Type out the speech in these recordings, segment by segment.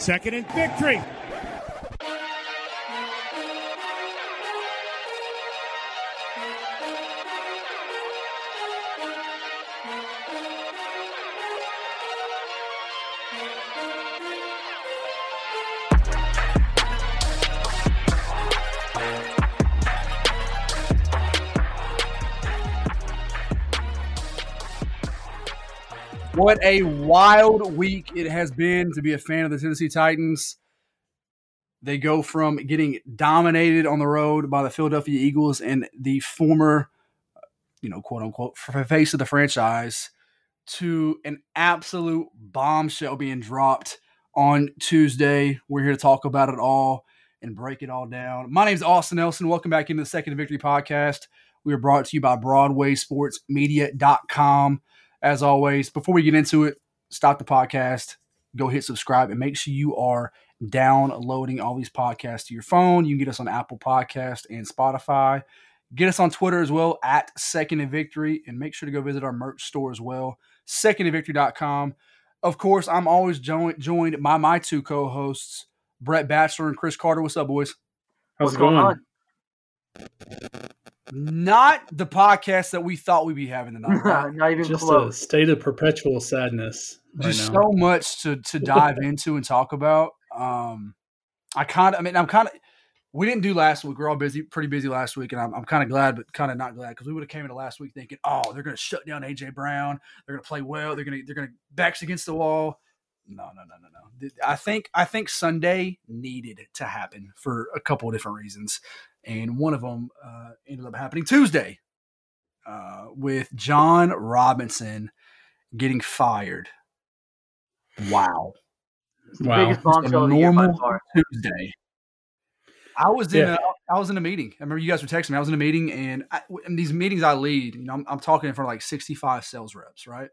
Second and victory. What a wild week it has been to be a fan of the Tennessee Titans. They go from getting dominated on the road by the Philadelphia Eagles and the former, you know, quote unquote, face of the franchise to an absolute bombshell being dropped on Tuesday. We're here to talk about it all and break it all down. My name is Austin Nelson. Welcome back into the Second Victory podcast. We are brought to you by BroadwaySportsMedia.com as always, before we get into it, stop the podcast, go hit subscribe, and make sure you are downloading all these podcasts to your phone. You can get us on Apple Podcast and Spotify. Get us on Twitter as well at Second and Victory, and make sure to go visit our merch store as well, secondandvictory.com. Of course, I'm always joined joined by my two co-hosts, Brett Batchelor and Chris Carter. What's up, boys? How's What's it going? on? Not the podcast that we thought we'd be having tonight. Right? Not even just close. a state of perpetual sadness. Right just now. so much to to dive into and talk about. Um, I kind of, I mean, I'm kind of. We didn't do last week. We are all busy, pretty busy last week, and I'm, I'm kind of glad, but kind of not glad because we would have came into last week thinking, oh, they're going to shut down AJ Brown. They're going to play well. They're going to they're going to backs against the wall. No, no, no, no, no. I think I think Sunday needed to happen for a couple of different reasons and one of them uh, ended up happening Tuesday uh, with Jon Robinson getting fired. Wow! Wow! Biggest bombshell normal Tuesday. I was in yeah. a, I was in a meeting. I remember you guys were texting me. I was in a meeting, and I, in these meetings I lead, you know, I'm, I'm talking in front of like 65 sales reps, right?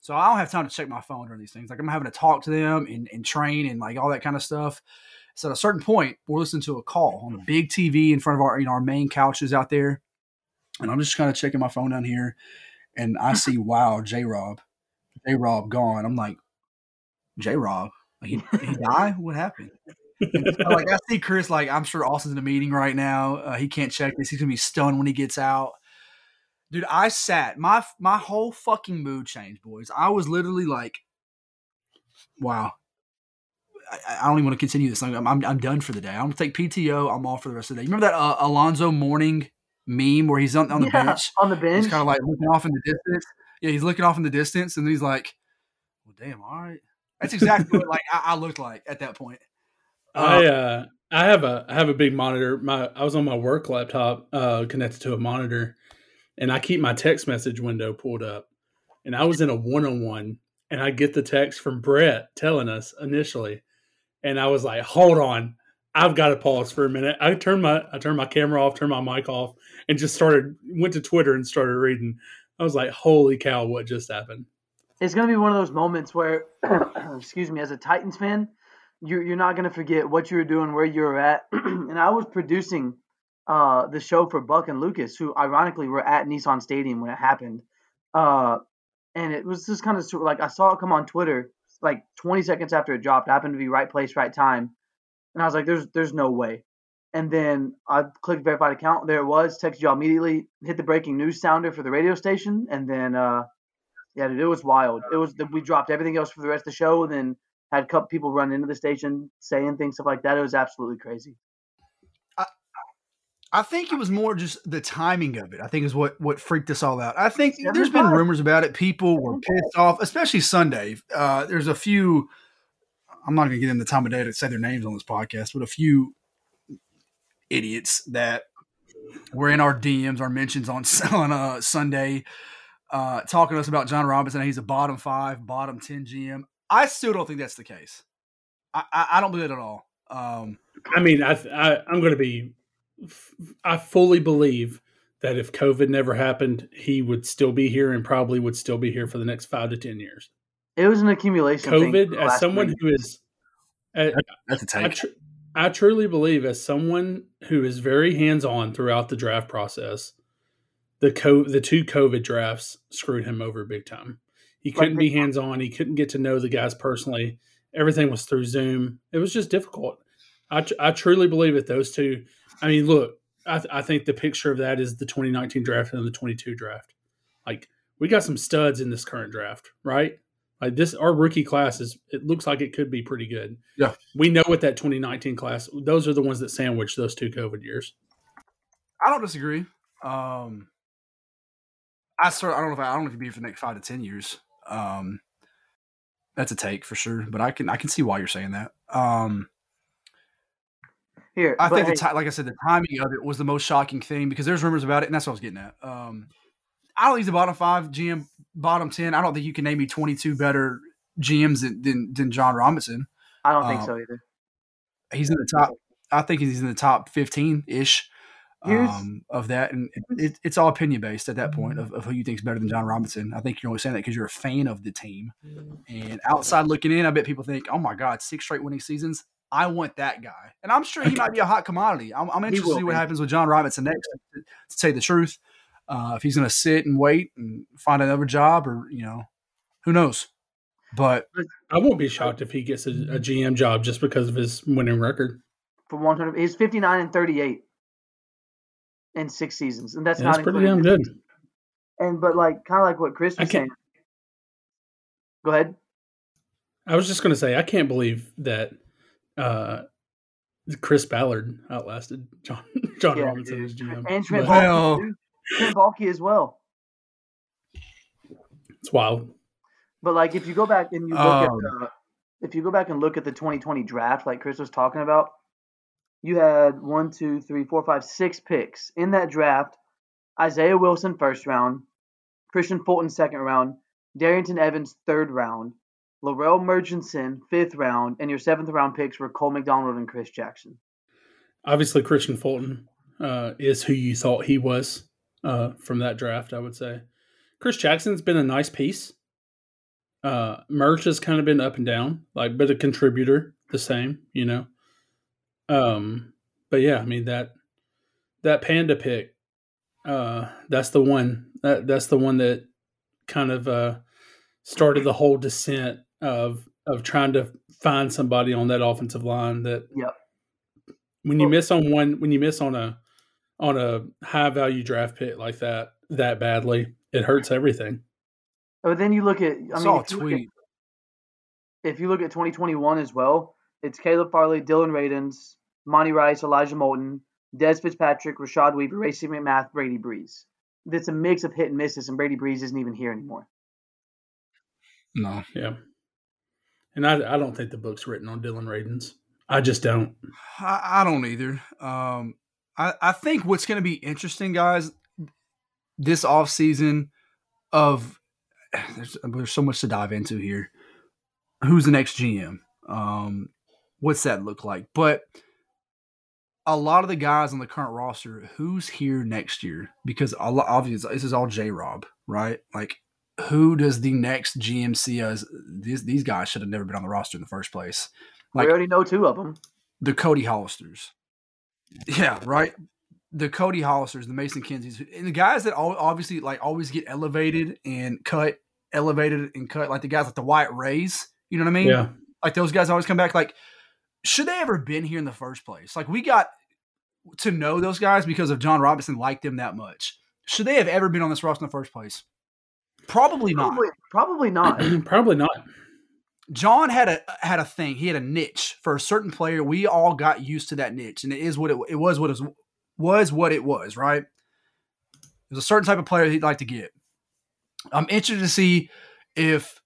So I don't have time to check my phone during these things. Like I'm having to talk to them and, and train and like all that kind of stuff. So at a certain point, we're listening to a call on a big TV in front of our, you know, our main couches out there. And I'm just kind of checking my phone down here and I see, wow, J Rob, J Rob gone. I'm like, J Rob, he, he died? What happened? So, like I see Chris, like I'm sure Austin's in a meeting right now. Uh, he can't check this. He's gonna be stunned when he gets out. Dude, I sat my my whole fucking mood changed, boys. I was literally like, wow, I, I, don't even want to continue this. I'm, I'm, I'm done for the day. I'm gonna take PTO. I'm off for the rest of the day. You remember that uh, Alonzo Mourning meme where he's on, on the yeah, bench? On the bench, he's kind of like looking off in the distance. Yeah, he's looking off in the distance, and he's like, "Well, damn, all right." That's exactly what like I, I, looked like at that point. I um, uh, I have a I have a big monitor. My I was on my work laptop uh, connected to a monitor, and I keep my text message window pulled up. And I was in a one on one, and I get the text from Brett telling us initially and I was like, hold on, I've got to pause for a minute. I turned my I turned my camera off, turned my mic off, and just started went to Twitter and started reading. I was like, holy cow, what just happened? It's gonna be one of those moments where, excuse me, as a Titans fan, you're you're not gonna forget what you were doing, where you were at. and I was producing uh, the show for Buck and Lucas, who ironically were at Nissan Stadium when it happened. Uh, and it was just kind of like I saw it come on Twitter like 20 seconds after it dropped. happened to be right place, right time. And I was like, there's there's no way. And then I clicked verified account. There it was. Texted y'all immediately. Hit the breaking news sounder for the radio station, and then uh, yeah, dude, it was wild. It was we dropped everything else for the rest of the show. And then had people run into the station saying things stuff like that. It was absolutely crazy. I think it was more just the timing of it. I think is what what freaked us all out. I think there's been rumors about it. People were pissed off, especially Sunday. Uh, there's a few. I'm not going to get into the time of day to say their names on this podcast, but a few idiots that were in our DMs, our mentions on on uh, Sunday, uh, talking to us about Jon Robinson. He's a bottom five, bottom ten GM. I still don't think that's the case. I, I, I don't believe it at all. Um, I mean, I, I I'm going to be I fully believe that if COVID never happened, he would still be here and probably would still be here for the next five to ten years. It was an accumulation. COVID, as someone week. who is, uh, that's a take. I, tr- I truly believe, as someone who is very hands on throughout the draft process, the co- the two COVID drafts screwed him over big time. He couldn't be hands on. He couldn't get to know the guys personally, Everything was through Zoom. It was just difficult. I, I truly believe that those two. I mean, look, I, th- I think the picture of that is the 2019 draft and the 22 draft. Like we got some studs in this current draft, right? Like this, our rookie class is. It looks like it could be pretty good. Yeah, we know what that 2019 class. Those are the ones that sandwiched those two COVID years. I don't disagree. Um, I sort. I don't know if I, I don't know if you be for the next five to ten years. Um, that's a take for sure, but I can I can see why you're saying that. Um, here, I think hey, the ti- like I said, the timing of it was the most shocking thing because there's rumors about it, and that's what I was getting at. Um, I don't think he's the bottom five GM, bottom ten. I don't think you can name me 22 better GMs than than, than Jon Robinson. I don't think um, so either. He's in the top. I think he's in the top 15 ish um, of that, and it, it's all opinion based at that point of, of who you think is better than Jon Robinson. I think you're only saying that because you're a fan of the team, and outside looking in, I bet people think, "Oh my God, six straight winning seasons." I want that guy, and I'm sure he might be a hot commodity. I'm, I'm interested to see what be. happens with Jon Robinson next. To, to say the truth, uh, if he's going to sit and wait and find another job, or you know, who knows? But I won't be shocked if he gets a, a GM job just because of his winning record. For 100, he's 59 and 38 in six seasons, and that's Yeah, not that's pretty including damn good. And but like kind of like what Chris I was saying. Go ahead. I was just going to say I can't believe that uh, Chris Ballard outlasted John John Yeah, Robinson dude. as GM. And Trent But Well- Baalke, too. Trent Baalke as well. it's wild. But like if you go back and you look Um, at uh, if you go back and look at the 2020 draft, like Chris was talking about, you had one, two, three, four, five, six picks in that draft. Isaiah Wilson first round, Kristian Fulton second round, Darrynton Evans third round, Larrell Murchison fifth round, and your seventh round picks were Cole McDonald and Chris Jackson. Obviously, Kristian Fulton uh, is who you thought he was uh, from that draft. I would say Chris Jackson's been a nice piece. Uh, Merch has kind of been up and down, like, but a contributor, the same, you know. Um, but yeah, I mean that that panda pick, uh, that's the one. That that's the one that kind of uh, started the whole descent of of trying to find somebody on that offensive line that Yep. when you miss on one when you miss on a on a high value draft pick like that that badly it hurts everything But then you look at I I saw mean a if you look at- tweet. if you look at 2021 as well, it's Caleb Farley, Dillon Radunz, Monty Rice, Elijah Molden, Dez Fitzpatrick, Rashad Weaver, Racey McMath, Brady Breeze. That's a mix of hit and misses, and Brady Breeze isn't even here anymore. No, yeah and i, I don't think the book's written on Dillon Radunz i just don't I, I don't either. Um, I, I think what's going to be interesting, guys, this off season of there's, there's so much to dive into here. Who's the next GM? Um, what's that look like? But a lot of the guys on the current roster, who's here next year? Because obviously this is all J Rob, right? Like, who does the next GM see as? These these guys should have never been on the roster in the first place. Like we already know two of them. the Cody Hollisters. Yeah, right. The Cody Hollisters, the Mason Kinseys, and the guys that all, obviously like always get elevated and cut, elevated and cut, like the guys like the White Rays. You know what I mean? yeah Like those guys always come back. Like, should they ever been here in the first place? Like we got to know those guys because of Jon Robinson liked them that much. Should they have ever been on this roster in the first place? Probably not. Probably, probably not. probably not John had a had a thing. He had a niche for a certain player. We all got used to that niche, and it is what it, it was. What it was, was what it was. Right. There's a certain type of player he'd like to get. I'm interested to see if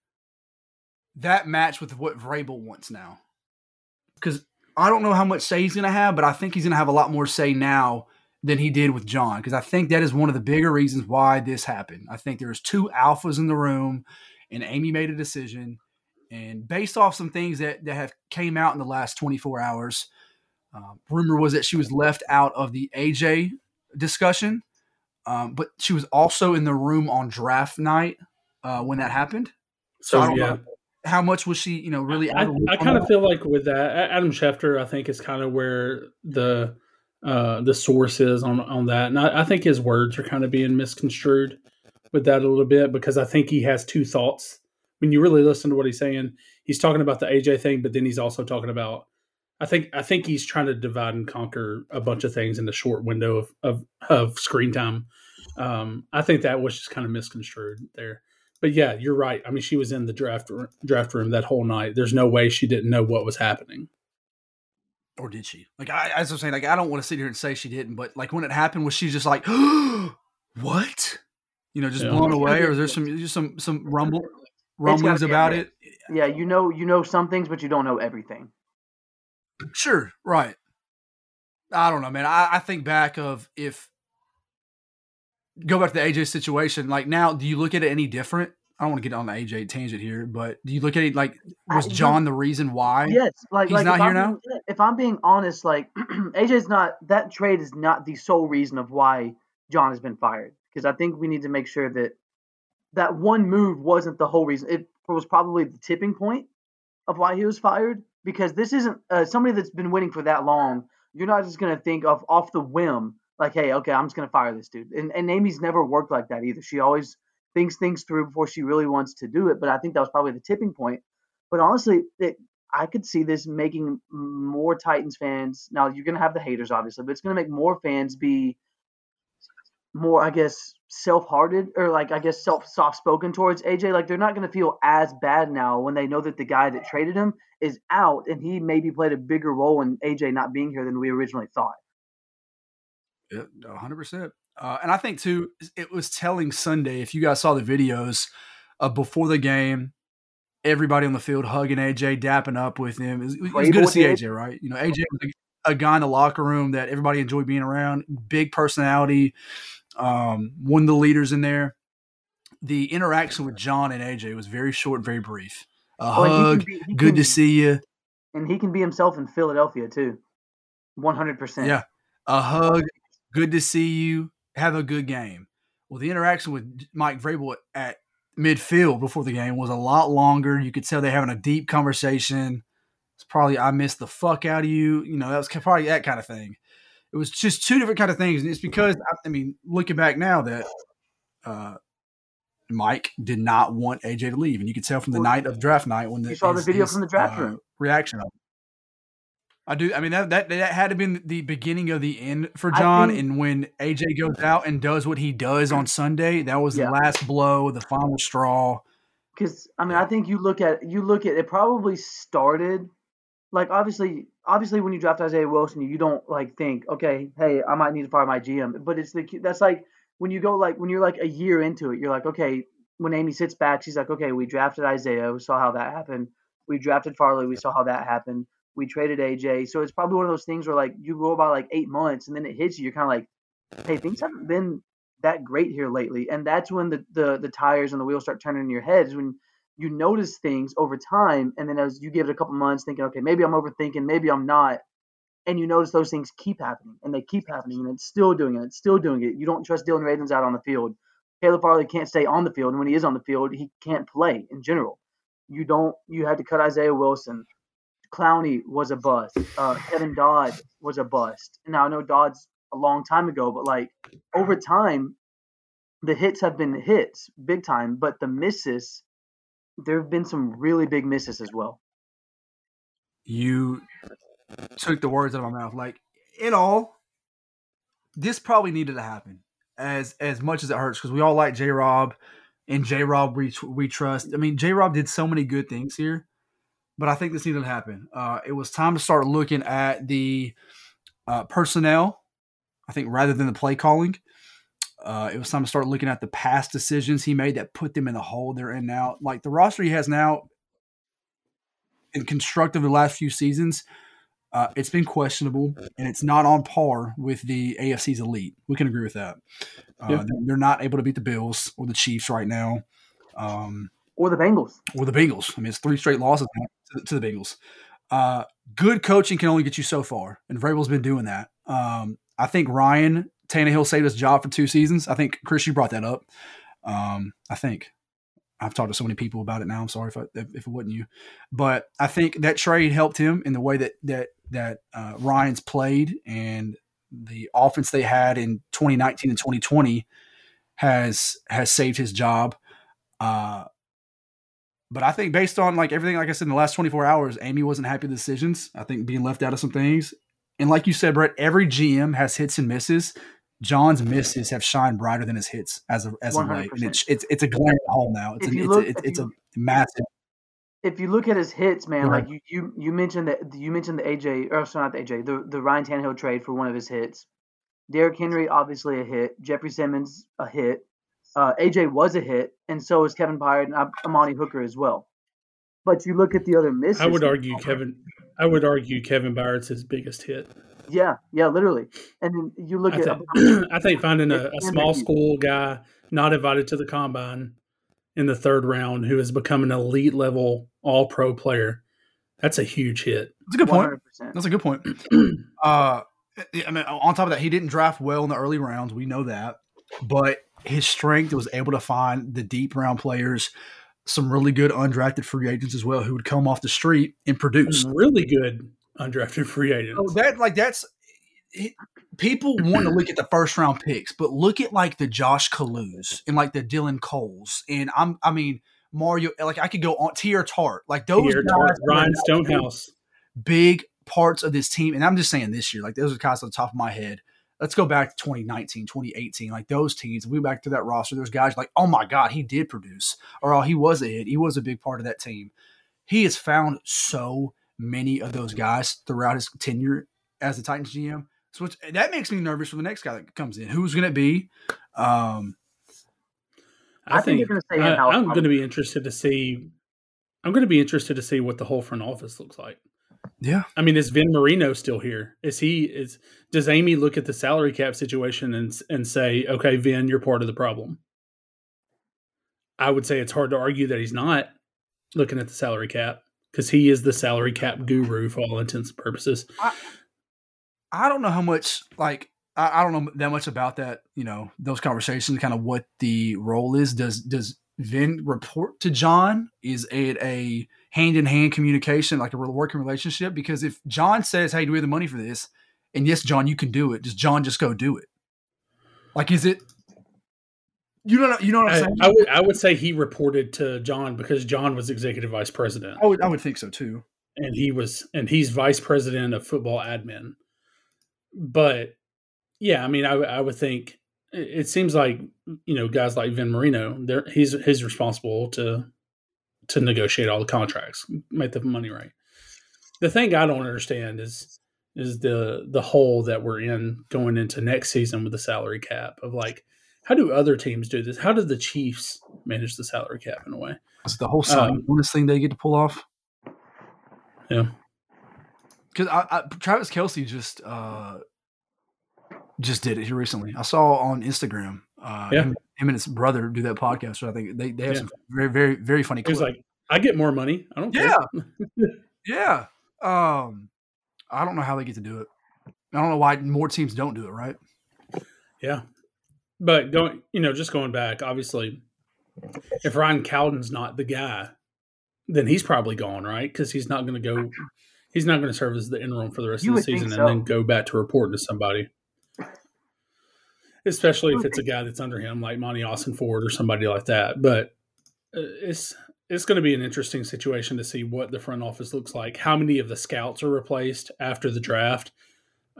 that match with what Vrabel wants now, because I don't know how much say he's going to have, but I think he's going to have a lot more say now than he did with John, because I think that is one of the bigger reasons why this happened. I think there's two alphas in the room, and Amy made a decision and based off some things that, that have came out in the last 24 hours um, rumor was that she was left out of the aj discussion um, but she was also in the room on draft night uh, when that happened. So, so I don't yeah. know how much was she you know really I, out of the loop I kind of feel like with that, Adam Schefter, I think is kind of where the uh, the source is on on that, and I, I think his words are kind of being misconstrued with that a little bit because I think he has two thoughts. When you really listen to what he's saying, he's talking about the AJ thing, but then he's also talking about. I think I think he's trying to divide and conquer a bunch of things in a short window of of, of screen time. Um, I think that was just kind of misconstrued there. But yeah, you're right. I mean, she was in the draft draft room that whole night. There's no way she didn't know what was happening. Or did she? Like I, as I'm saying, like I don't want to sit here and say she didn't, but like when it happened, was she just like, what? You know, just yeah. blown away, or is there some just some some rumble rumblings about it? Yeah, you know, you know some things, but you don't know everything. Sure, right. I don't know, man. I, I think back of if go back to the AJ situation. Like now, do you look at it any different? I don't want to get on the AJ tangent here, but do you look at it like was John the reason why? Yes, like he's like not here I'm now. Being, if I'm being honest, like AJ's not that trade is not the sole reason of why John has been fired. Because I think we need to make sure that that one move wasn't the whole reason. It was probably the tipping point of why he was fired. Because this isn't uh, somebody that's been winning for that long. You're not just gonna think of off the whim like, hey, okay, I'm just gonna fire this dude. And and Amy's never worked like that either. She always thinks things through before she really wants to do it. But I think that was probably the tipping point. But honestly, it, I could see this making more Titans fans. Now you're gonna have the haters, obviously, but it's gonna make more fans be more, I guess, self-hearted or like I guess self soft-spoken towards AJ. Like they're not gonna feel as bad now when they know that the guy that traded him is out and he maybe played a bigger role in AJ not being here than we originally thought. Yeah, 100%. Uh, and I think, too, it was telling Sunday, if you guys saw the videos uh, before the game, everybody on the field hugging AJ, dapping up with him. It was, it was good to see AJ, right? You know, AJ was a, a, guy in the locker room that everybody enjoyed being around, big personality, um, one of the leaders in there. The interaction with John and AJ was very short, very brief. A oh, hug, be, good to see you. And he can be himself in Philadelphia, too. 100%. Yeah. A hug, good to see you. Have a good game. Well, the interaction with Mike Vrabel at midfield before the game was a lot longer. You could tell they're having a deep conversation. It's probably I missed the fuck out of you. You know, that was probably that kind of thing. It was just two different kind of things, and it's because I mean, looking back now, that uh, Mike did not want AJ to leave, and you could tell from the night of draft night when the, you saw the video his, from the draft uh, room reaction of I do. I mean that that that had to be the beginning of the end for John. Think, and when AJ goes out and does what he does on Sunday, that was yeah. the last blow, the final straw. Because I mean, I think you look at you look at it. Probably started like obviously obviously when you draft Isaiah Wilson, you don't like think, okay, hey, I might need to fire my GM. But it's the that's like when you go like when you're like a year into it, you're like, okay. When Amy sits back, she's like, okay, we drafted Isaiah, we saw how that happened. We drafted Farley, we saw how that happened we traded AJ. So it's probably one of those things where like you go about like eight months and then it hits you. You're kind of like, hey, things haven't been that great here lately. And that's when the, the the tires and the wheels start turning in your head is when you notice things over time. And then as you give it a couple months thinking, okay, maybe I'm overthinking, maybe I'm not. And you notice those things keep happening and they keep happening and it's still doing it. It's still doing it. You don't trust Dillon Radunz out on the field. Caleb Farley can't stay on the field. And when he is on the field, he can't play in general. You don't, you had to cut Isaiah Wilson. Clowney was a bust. Uh, Kevin Dodd was a bust. Now I know Dodd's a long time ago, but like over time, the hits have been hits big time, but the misses, there have been some really big misses as well. You took the words out of my mouth. Like in all, this probably needed to happen as as much as it hurts because we all like J Rob and J Rob we we trust. I mean, J Rob did so many good things here but I think this needed to happen. Uh, it was time to start looking at the uh, personnel. I think rather than the play calling, uh, it was time to start looking at the past decisions he made that put them in the hole they're in now. Like the roster he has now, in constructive the last few seasons, uh, it's been questionable and it's not on par with the AFC's elite. We can agree with that. Uh, yeah. They're not able to beat the Bills or the Chiefs right now. Um, or the Bengals. Or the Bengals. I mean, it's three straight losses to the, to the Bengals. Uh, good coaching can only get you so far, and Vrabel's been doing that. Um, I think Ryan Tannehill saved his job for two seasons. I think Chris, you brought that up. Um, I think I've talked to so many people about it now. I'm sorry if I, if it wasn't you, but I think that trade helped him in the way that that that uh, Ryan's played and the offense they had in 2019 and 2020 has has saved his job. Uh, but I think based on like everything, like I said in the last 24 hours, Amy wasn't happy with decisions. I think being left out of some things. And like you said, Brett, every GM has hits and misses. John's misses have shined brighter than his hits as of as of late, and it's it's it's a glaring hole now. It's an, it's, look, a, it's, it's you, a massive. If you look at his hits, man, right. like you, you you mentioned that you mentioned the AJ or sorry, not the AJ, the the Ryan Tannehill trade for one of his hits. Derrick Henry obviously a hit. Jeffrey Simmons a hit. Uh, AJ was a hit, and so is Kevin Byard and Amani Hooker as well. But you look at the other misses. I would argue Kevin. I would argue Kevin Byard's his biggest hit. Yeah, yeah, literally. And then you look I at. Think, I think finding a, a small school guy not invited to the combine in the third round who has become an elite level All Pro player, that's a huge hit. That's a good point. 100%. That's a good point. uh, I mean, on top of that, he didn't draft well in the early rounds. We know that, but his strength was able to find the deep round players, some really good undrafted free agents as well, who would come off the street and produce. Really good undrafted free agents. Oh, that like that's it, people want to look at the first round picks, but look at like the Josh Kalus and like the Dylan Coles, and I'm I mean Mario. Like I could go on Teair Tart, like those Teair Tart, Ryan Stonehouse, big parts of this team. And I'm just saying this year, like those are guys on the top of my head. Let's go back to 2019, 2018, like those teams. We went back to that roster. There's guys like, oh my God, he did produce, or oh, he was a hit. He was a big part of that team. He has found so many of those guys throughout his tenure as the Titans GM. So that makes me nervous for the next guy that comes in. Who's going to be? Um, I, I think, think I, I'm going to be interested to see. I'm going to be interested to see what the whole front office looks like. Yeah, I mean, is Vin Marino still here? Is he? Is does Amy look at the salary cap situation and and say, okay, Vin, you're part of the problem? I would say it's hard to argue that he's not looking at the salary cap because he is the salary cap guru for all intents and purposes. I, I don't know how much like I, I, don't know that much about that. You know those conversations, kind of what the role is. Does does Vin report to John? Is it a hand in hand communication, like a working relationship? Because if John says, "Hey, do we have the money for this?" and yes, John, you can do it. Does John just go do it? Like, is it you know, you know what I'm saying. I, I, would, I would say he reported to John because John was executive vice president. I would, I would think so too. And he was, and he's vice president of football admin. But yeah, I mean, I, I would think it seems like you know guys like Vin Marino, there he's he's responsible to to negotiate all the contracts, make the money right. The thing I don't understand is is the the hole that we're in going into next season with the salary cap of like how do other teams do this? How do the Chiefs manage the salary cap in a way? It's the whole um, bonus thing they get to pull off. Yeah, because I, I, Travis Kelce just uh, just did it here recently. I saw on Instagram. Uh, yeah. him, him, and his brother do that podcast. So I think they, they have yeah. some very very very funny. He's like, I get more money. I don't. Yeah, yeah. Um, I don't know how they get to do it. I don't know why more teams don't do it. Right? Yeah, but going, you know, just going back, obviously, if Ryan Cowden's not the guy, then he's probably gone, right? Because he's not going to go. He's not going to serve as the interim for the rest you of the season so. and then go back to reporting to somebody. Especially if it's a guy that's under him, like Monti Ossenfort or somebody like that. But uh, it's it's going to be an interesting situation to see what the front office looks like. How many of the scouts are replaced after the draft,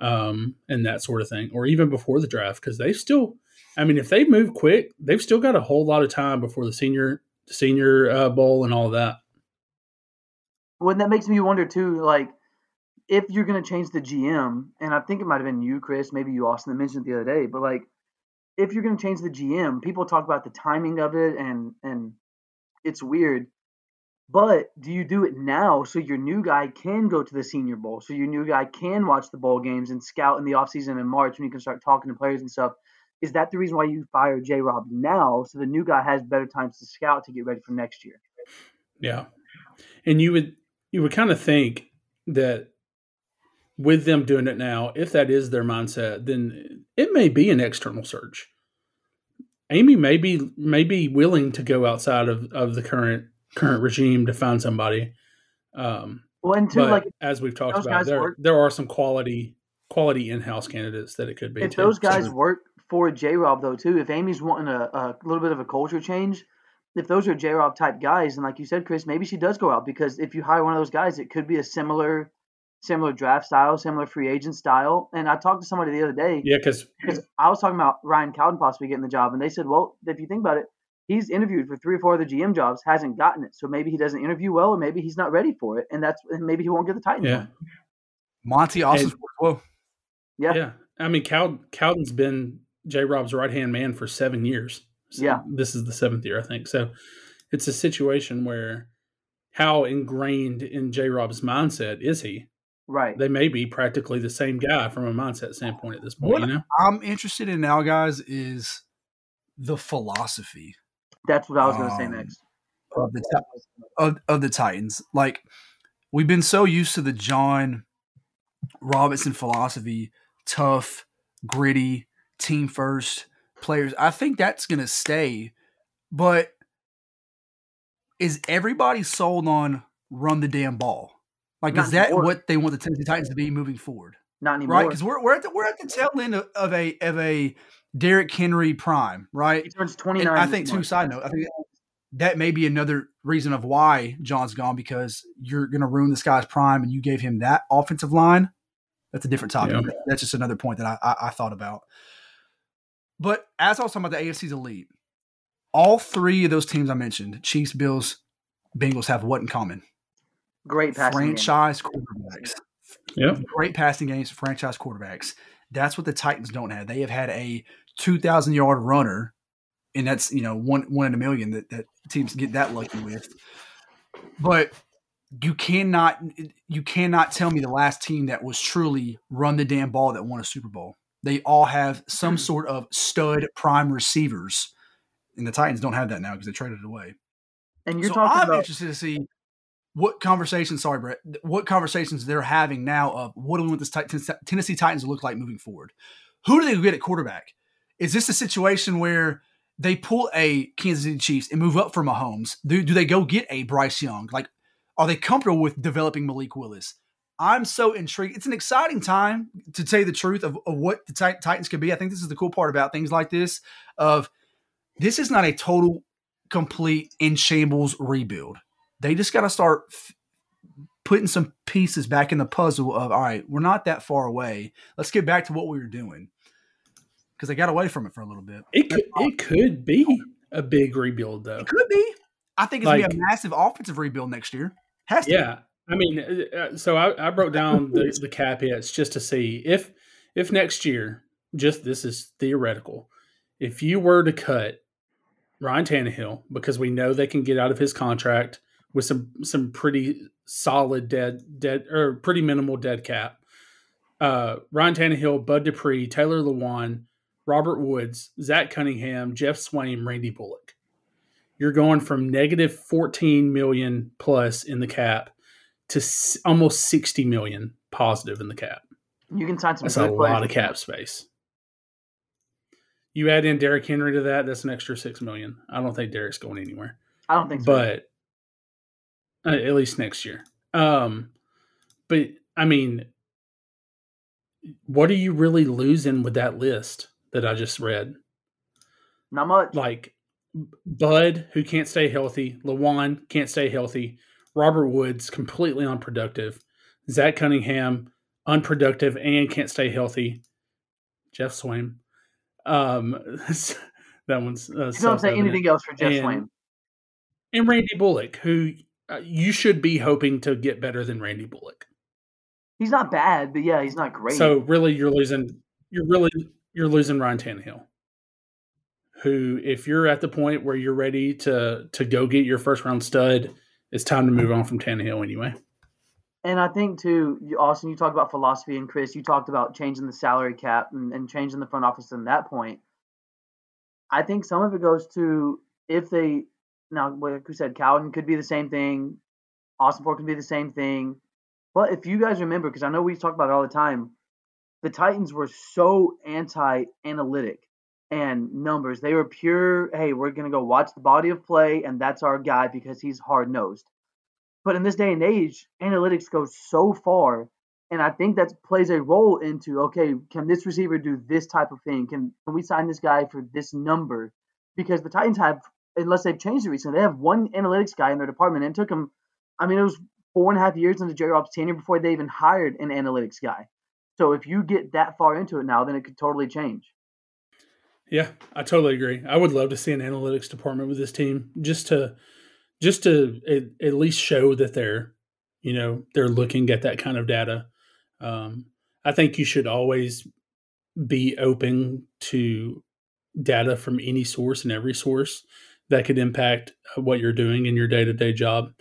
um, and that sort of thing, or even before the draft, because they still I mean, if they move quick, they've still got a whole lot of time before the senior senior uh, bowl and all of that. Well, and that makes me wonder too, like if you're going to change the GM, and I think it might have been you, Chris, maybe you, Austin, that mentioned it the other day, but like if you're going to change the GM, people talk about the timing of it, and and it's weird. But do you do it now so your new guy can go to the Senior Bowl, so your new guy can watch the bowl games and scout in the offseason in March when you can start talking to players and stuff? is that the reason why you fire J Rob now so the new guy has better times to scout to get ready for next year? Yeah. And you would you would kind of think that with them doing it now, if that is their mindset, then it may be an external search. Amy may be may be willing to go outside of, of the current current regime to find somebody. Um, well, and two, like as we've talked about, there work, there are some quality quality in house candidates that it could be. If too. those guys work for J Rob though too. If Amy's wanting a, a little bit of a culture change, if those are J Rob type guys, and like you said, Chris, maybe she does go out because if you hire one of those guys, it could be a similar similar draft style, similar free agent style. And I talked to somebody the other day. Yeah, because I was talking about Ryan Cowden possibly getting the job, and they said, well, if you think about it, he's interviewed for three or four other GM jobs, hasn't gotten it. So maybe he doesn't interview well, or maybe he's not ready for it, and that's and maybe he won't get the Titans. Yeah. One. Monti Ossenfort. Whoa. Yeah. Yeah. I mean, Cow- Cowden's been J. Rob's right hand man for seven years. So Yeah. This is the seventh year, I think. So it's a situation where how ingrained in J. Rob's mindset is he? Right. They may be practically the same guy from a mindset standpoint at this point. What- You know, I'm interested in now, guys, is the philosophy That's what I was going to say Um, next. of the of, of the Titans. Like we've been so used to the Jon Robinson philosophy, tough, gritty, team first players. I think that's going to stay, but is everybody sold on run the damn ball? Like, Not is that anymore. what they want the Tennessee Titans to be moving forward? Not anymore. Right? Because we're, we're at the we're at the tail end of, of a of a Derrick Henry prime, right? he turns And 29. I think, too, month. side note, I think that may be another reason of why John's gone because you're going to ruin this guy's prime and you gave him that offensive line. That's a different topic. Yeah. That's just another point that I, I, I thought about. But as I was talking about the AFC's elite, all three of those teams I mentioned, Chiefs, Bills, Bengals, have what in common? Great passing game. Franchise quarterbacks. yeah, Great passing games, franchise quarterbacks. That's what the Titans don't have. They have had a 2,000 yard runner, and that's, you know, one, one in a million that, that teams get that lucky with. But you cannot you cannot tell me the last team that was truly run the damn ball that won a Super Bowl. They all have some hmm. sort of stud prime receivers, and the Titans don't have that now because they traded it away. And you're so talking I'm about interested to see what conversations. Sorry, Brett. What conversations they're having now of what do we want this Tit- Tennessee Titans to look like moving forward? Who do they get at quarterback? Is this a situation where they pull a Kansas City Chiefs and move up for Mahomes? Do, do they go get a Bryce Young? Like, are they comfortable with developing Malik Willis? I'm so intrigued. It's an exciting time to tell you the truth of, of what the Tit- Titans could be. I think this is the cool part about things like this. Of this is not a total, complete in shambles rebuild. They just got to start f- putting some pieces back in the puzzle. Of all right, we're not that far away. Let's get back to what we were doing because they got away from it for a little bit. it could it could be a big rebuild though. It could be. I think it's gonna be a massive offensive rebuild next year. Has to. be. Yeah, I mean, uh, uh, so I, I broke down the, the cap hits just to see if if next year, just this is theoretical, if you were to cut Ryan Tannehill because we know they can get out of his contract with some some pretty solid dead dead or pretty minimal dead cap. Uh, Ryan Tannehill, Bud Dupree, Taylor Lewan, Robert Woods, Zach Cunningham, Geoff Swaim, Randy Bullock. You're going from negative 14 million plus in the cap to s- almost 60 million positive in the cap. you can sign some That's good a players. lot of cap space. You add in Derrick Henry to that, that's an extra six million. I don't think Derrick's going anywhere, I don't think so. but uh, at least next year. Um, but I mean, what are you really losing with that list that I just read? not much. Like Bud, who can't stay healthy, Lewan can't stay healthy, Robert Woods completely unproductive, Zach Cunningham unproductive and can't stay healthy, Geoff Swaim. Um, that one's uh, you don't say anything else for Jeff And- Swaim. And Randy Bullock, who uh, you should be hoping to get better than Randy Bullock. He's not bad, but yeah, he's not great. So really, you're losing. You're really you're losing Ryan Tannehill, who, if you're at the point where you're ready to to go get your first round stud, it's time to move on from Tannehill anyway. And I think too, Austin, you talked about philosophy, and Chris, you talked about changing the salary cap and, and changing the front office from that point. I think some of it goes to if they now, like we said, Cowden could be the same thing, Ossenfort could be the same thing. But if you guys remember, because I know we talk about it all the time, the Titans were so anti-analytic and numbers. They were pure, hey, we're gonna go watch the body of play, and that's our guy because he's hard nosed. But in this day and age, analytics go so far, and I think that plays a role into okay, can this receiver do this type of thing? Can can we sign this guy for this number? Because the Titans have unless they've changed it recently. They have one analytics guy in their department, and it took them. I mean, it was four and a half years into Jerry Rob's tenure before they even hired an analytics guy. So if you get that far into it now, then it could totally change. Yeah, I totally agree. I would love to see an analytics department with this team just to just to at, at least show that they're you know they're looking at that kind of data. Um, I think you should always be open to data from any source and every source that could impact what you're doing in your day to day job.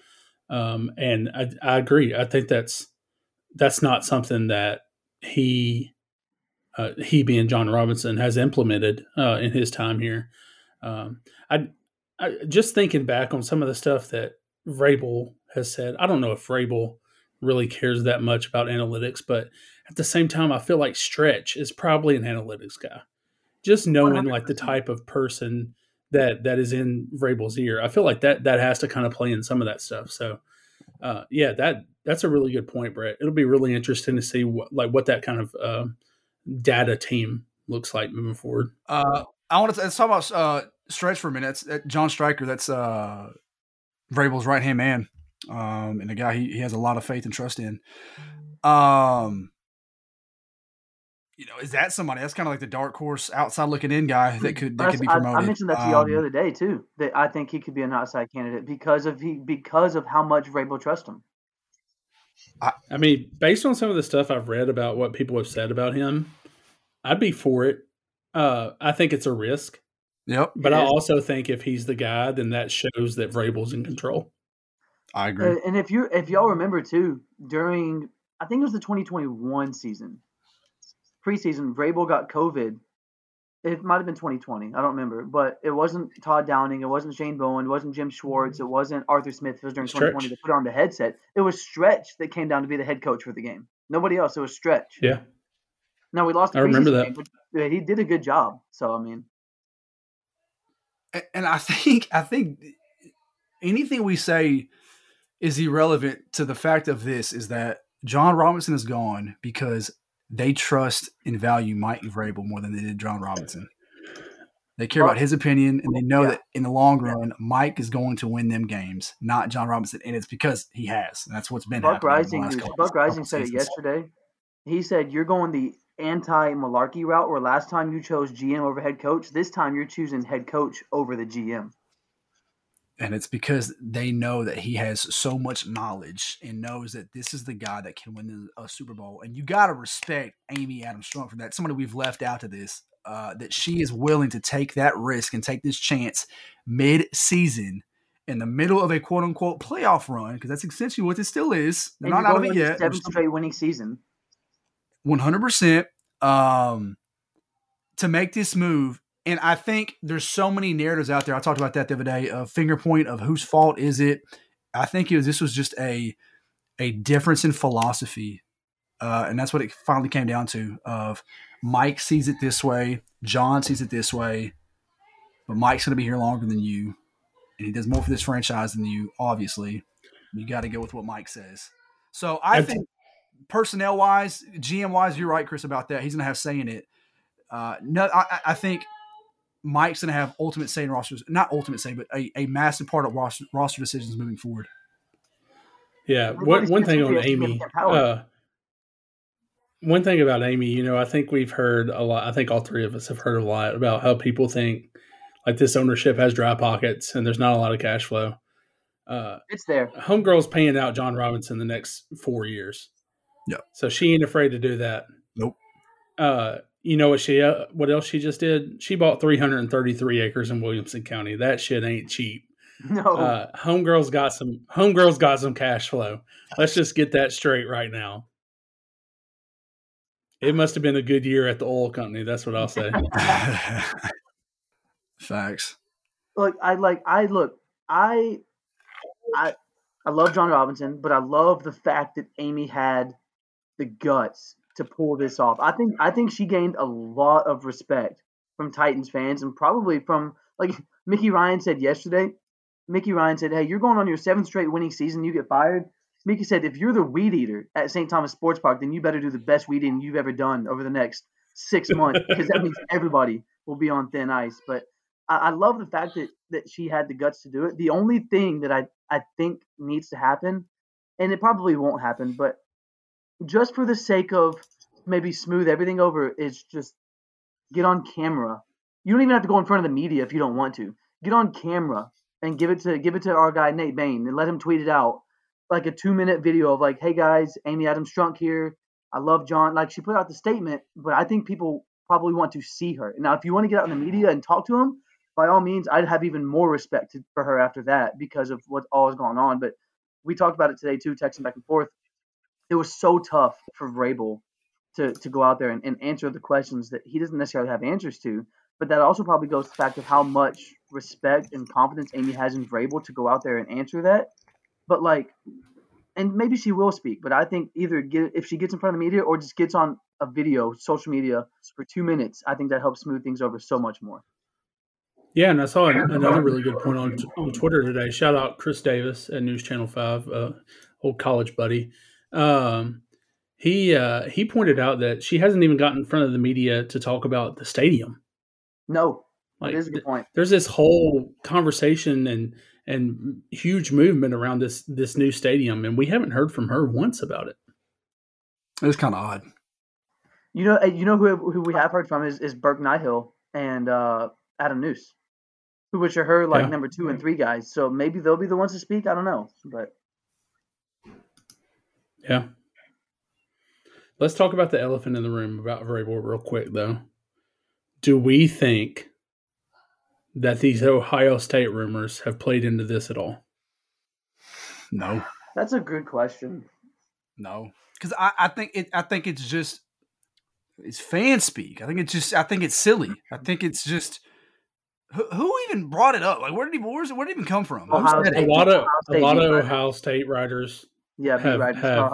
Um, and I, I, agree. I think that's that's not something that he uh, he being Jon Robinson has implemented uh, in his time here. Um, I, I, just thinking back on some of the stuff that Vrabel has said. I don't know if Vrabel really cares that much about analytics, but at the same time, I feel like Stretch is probably an analytics guy. Just knowing 100%. like the type of person that that is in Vrabel's ear, I feel like that that has to kind of play in some of that stuff. So, uh, yeah, that that's a really good point, Brett. It'll be really interesting to see what like what that kind of uh, data team looks like moving forward. Uh, I want to let's talk about uh, Stretch for a minute. It's, John Striker, that's uh, Vrabel's right hand man, um, and a guy he, he has a lot of faith and trust in. Um, you know, is that somebody that's kind of like the dark horse outside looking in guy that could that could be promoted? I, I mentioned that to y'all the other day too. That I think he could be an outside candidate because of he because of how much Vrabel trusts him. I, I mean, based on some of the stuff I've read about what people have said about him, I'd be for it. Uh, I think it's a risk. Yep. But I also think if he's the guy, then that shows that Vrabel's in control. I agree. And if you if y'all remember too, during I think it was the 2021 season, preseason, Vrabel got COVID. It might have been 2020. I don't remember, but it wasn't Todd Downing. It wasn't Shane Bowen. It wasn't Jim Schwartz. It wasn't Arthur Smith. It was during Stretch. 2020 to put on the headset. It was Stretch that came down to be the head coach for the game. Nobody else. It was Stretch. Yeah. Now we lost. I remember that. Game, but he did a good job. So I mean, and I think I think anything we say is irrelevant to the fact of this is that Jon Robinson is gone because they trust and value Mike Vrabel more than they did Jon Robinson. They care about his opinion, and they know yeah. that in the long run, Mike is going to win them games, not Jon Robinson, and it's because he has. And that's what's been Buck Reising. Buck Reising said it yesterday. He said you're going the anti-Mularkey route, where last time you chose GM over head coach, this time you're choosing head coach over the GM and it's because they know that he has so much knowledge and knows that this is the guy that can win a Super Bowl. And you got to respect Amy Adams Strunk for that. Somebody we've left out to this, uh, that she is willing to take that risk and take this chance mid-season in the middle of a quote unquote playoff run, because that's essentially what this still is. They're and not out of it yet. Seven straight winning season. One hundred percent. Um, to make this move and I think there's so many narratives out there. I talked about that the other day. A finger point of whose fault is it? I think it was, this was just a a difference in philosophy, uh, and that's what it finally came down to. Of Mike sees it this way, John sees it this way, but Mike's going to be here longer than you, and he does more for this franchise than you. Obviously, you got to go with what Mike says. So I think personnel wise, GM wise, you're right, Chris, about that. He's going to have saying it. Uh, no, I, I think Mike's going to have ultimate say in rosters, not ultimate say, but a, a massive part of roster, roster decisions moving forward. Yeah. One, one thing on Amy, uh, one thing about Amy, you know, I think we've heard a lot. I think all three of us have heard a lot about how people think like this ownership has dry pockets and there's not a lot of cash flow. Uh, it's there. Homegirl's paying out Jon Robinson the next four years. Yeah. So she ain't afraid to do that. Nope. Uh, you know what she uh, what else she just did? She bought 333 acres in Williamson County. That shit ain't cheap. No. Uh, homegirls got some homegirls got some cash flow. Let's just get that straight right now. It must have been a good year at the oil company. That's what I'll say. Facts. Look, I like I look, I I I love Jon Robinson, but I love the fact that Amy had the guts to pull this off. I think I think she gained a lot of respect from Titans fans and probably from like Mickey Ryan said yesterday. Mickey Ryan said, "Hey, you're going on your seventh straight winning season. You get fired." Mickey said, "If you're the weed eater at St. Thomas Sports Park, then you better do the best weed eating you've ever done over the next six months because that means everybody will be on thin ice." But I, I love the fact that that she had the guts to do it. The only thing that I I think needs to happen, and it probably won't happen, but just for the sake of maybe smooth everything over, is just get on camera. You don't even have to go in front of the media if you don't want to. Get on camera and give it to give it to our guy Nate Bain and let him tweet it out like a two minute video of like, hey guys, Amy Adams Strunk here. I love John. Like she put out the statement, but I think people probably want to see her. Now, if you want to get out in the media and talk to him, by all means, I'd have even more respect for her after that because of what all has gone on. But we talked about it today too, texting back and forth. It was so tough for Vrabel to, to go out there and, and answer the questions that he doesn't necessarily have answers to. But that also probably goes to the fact of how much respect and confidence Amy has in Vrabel to go out there and answer that. But like, and maybe she will speak, but I think either get if she gets in front of the media or just gets on a video, social media for two minutes, I think that helps smooth things over so much more. Yeah, and I saw another really good point on on Twitter today. Shout out Chris Davis at News Channel Five, uh, old college buddy. Um, he uh, he pointed out that she hasn't even gotten in front of the media to talk about the stadium. No, like, that is a good point. There's this whole conversation and and huge movement around this this new stadium, and we haven't heard from her once about it. It's kind of odd. You know, you know who who we have heard from is, is Burke Nihill and uh, Adam Noose, who which are her like yeah. number two and three guys. So maybe they'll be the ones to speak. I don't know, but yeah. Let's talk about the elephant in the room about Vrabel real quick, though. Do we think that these Ohio State rumors have played into this at all? No. That's a good question. No, because I, I think it. I think it's just it's fan speak. I think it's just. I think it's silly. I think it's just. Who, who even brought it up? Like, where did he? Where's where did it even come from? Ohio a lot of a lot of Ohio State writers. Yeah, have, writers, have,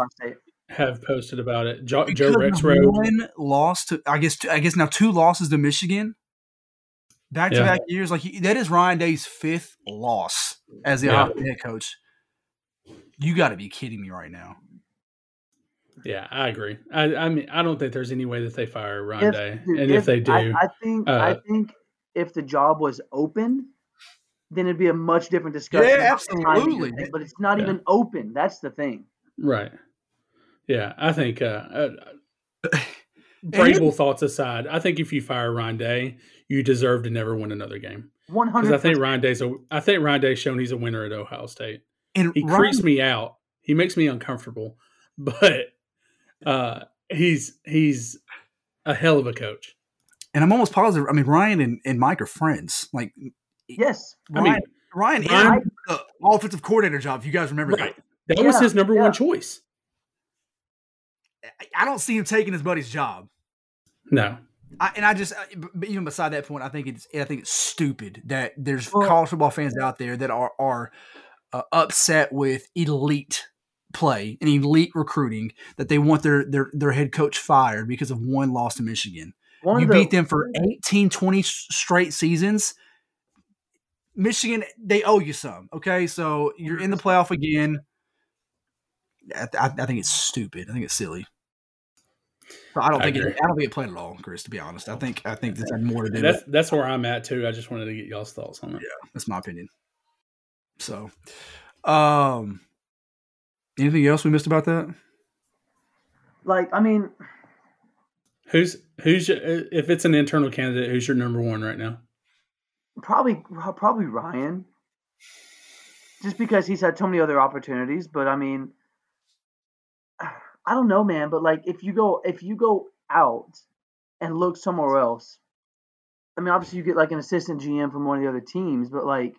have posted about it. Joe, Joe Rexrode one loss to. I guess. I guess now two losses to Michigan back to back years. Like he, that is Ryan Day's fifth loss as the yeah. head coach. You got to be kidding me right now. Yeah, I agree. I, I, mean, I don't think there's any way that they fire Ryan if, Day, and if, if they do, I, I think uh, I think if the job was open, then it'd be a much different discussion. Yeah, absolutely. But it's not yeah. even open. That's the thing. Right. Yeah, I think. Uh, uh, Vrabel thoughts aside, I think if you fire Ryan Day, you deserve to never win another game. One hundred. Because I think Ryan Day's a. I think Ryan Day's shown he's a winner at Ohio State. And he Ryan, creeps me out. He makes me uncomfortable, but uh, he's he's a hell of a coach. And I'm almost positive. I mean, Ryan and, and Mike are friends. Like, yes, Ryan, I mean, Ryan, Ryan the offensive coordinator job. If you guys remember right. that, that yeah, was his number yeah. one choice. I don't see him taking his buddy's job. No. I, and I just, even beside that point, I think it's, I think it's stupid that there's well, college football fans out there that are are uh, upset with elite play and elite recruiting that they want their their their head coach fired because of one loss to Michigan. you the, beat them for 18, 20 straight seasons. Michigan, they owe you some. Okay, so you're in the playoff again. I, I, I think it's stupid. I think it's silly. So I don't I think it, I don't think it played at all, Chris. To be honest, I think I think this had more to do. That's with, that's where I'm at too. I just wanted to get y'all's thoughts on it. Yeah, that's my opinion. So, um, anything else we missed about that? Like, I mean, who's who's your, if it's an internal candidate, who's your number one right now? Probably probably Ryan, just because he's had so many other opportunities. But I mean, I don't know, man, but like if you go if you go out and look somewhere else, I mean, obviously you get like an assistant GM from one of the other teams, but like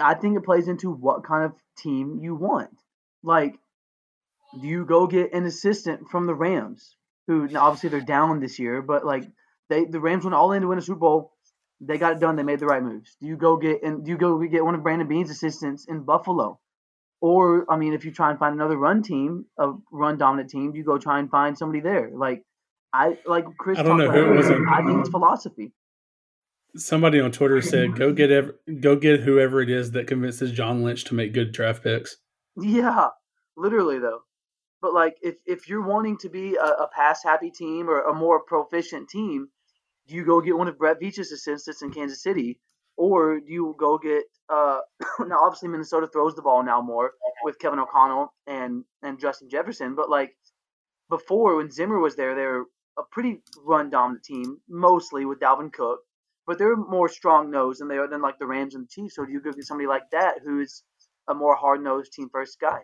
I think it plays into what kind of team you want. Like, do you go get an assistant from the Rams, who obviously they're down this year, but like they the Rams went all in to win a Super Bowl. They got it done. They made the right moves. Do you go get and do you go get one of Brandon Beane's assistants in Buffalo? Or I mean, if you try and find another run team, a run dominant team, do you go try and find somebody there. Like I like Chris. I don't know who it was. I think it's philosophy. Somebody on Twitter said, "Go get ev- go get whoever it is that convinces John Lynch to make good draft picks." Yeah, literally though. But like, if if you're wanting to be a, a pass happy team or a more proficient team, you go get one of Brett Veach's assistants in Kansas City or do you go get uh, now? Obviously, Minnesota throws the ball now more with Kevin O'Connell and and Justin Jefferson, but like before when Zimmer was there, they're a pretty run dominant team, mostly with Dalvin Cook, but they're more strong nosed than they are than like the Rams and the Chiefs. So do you go get somebody like that who's a more hard nosed team first guy?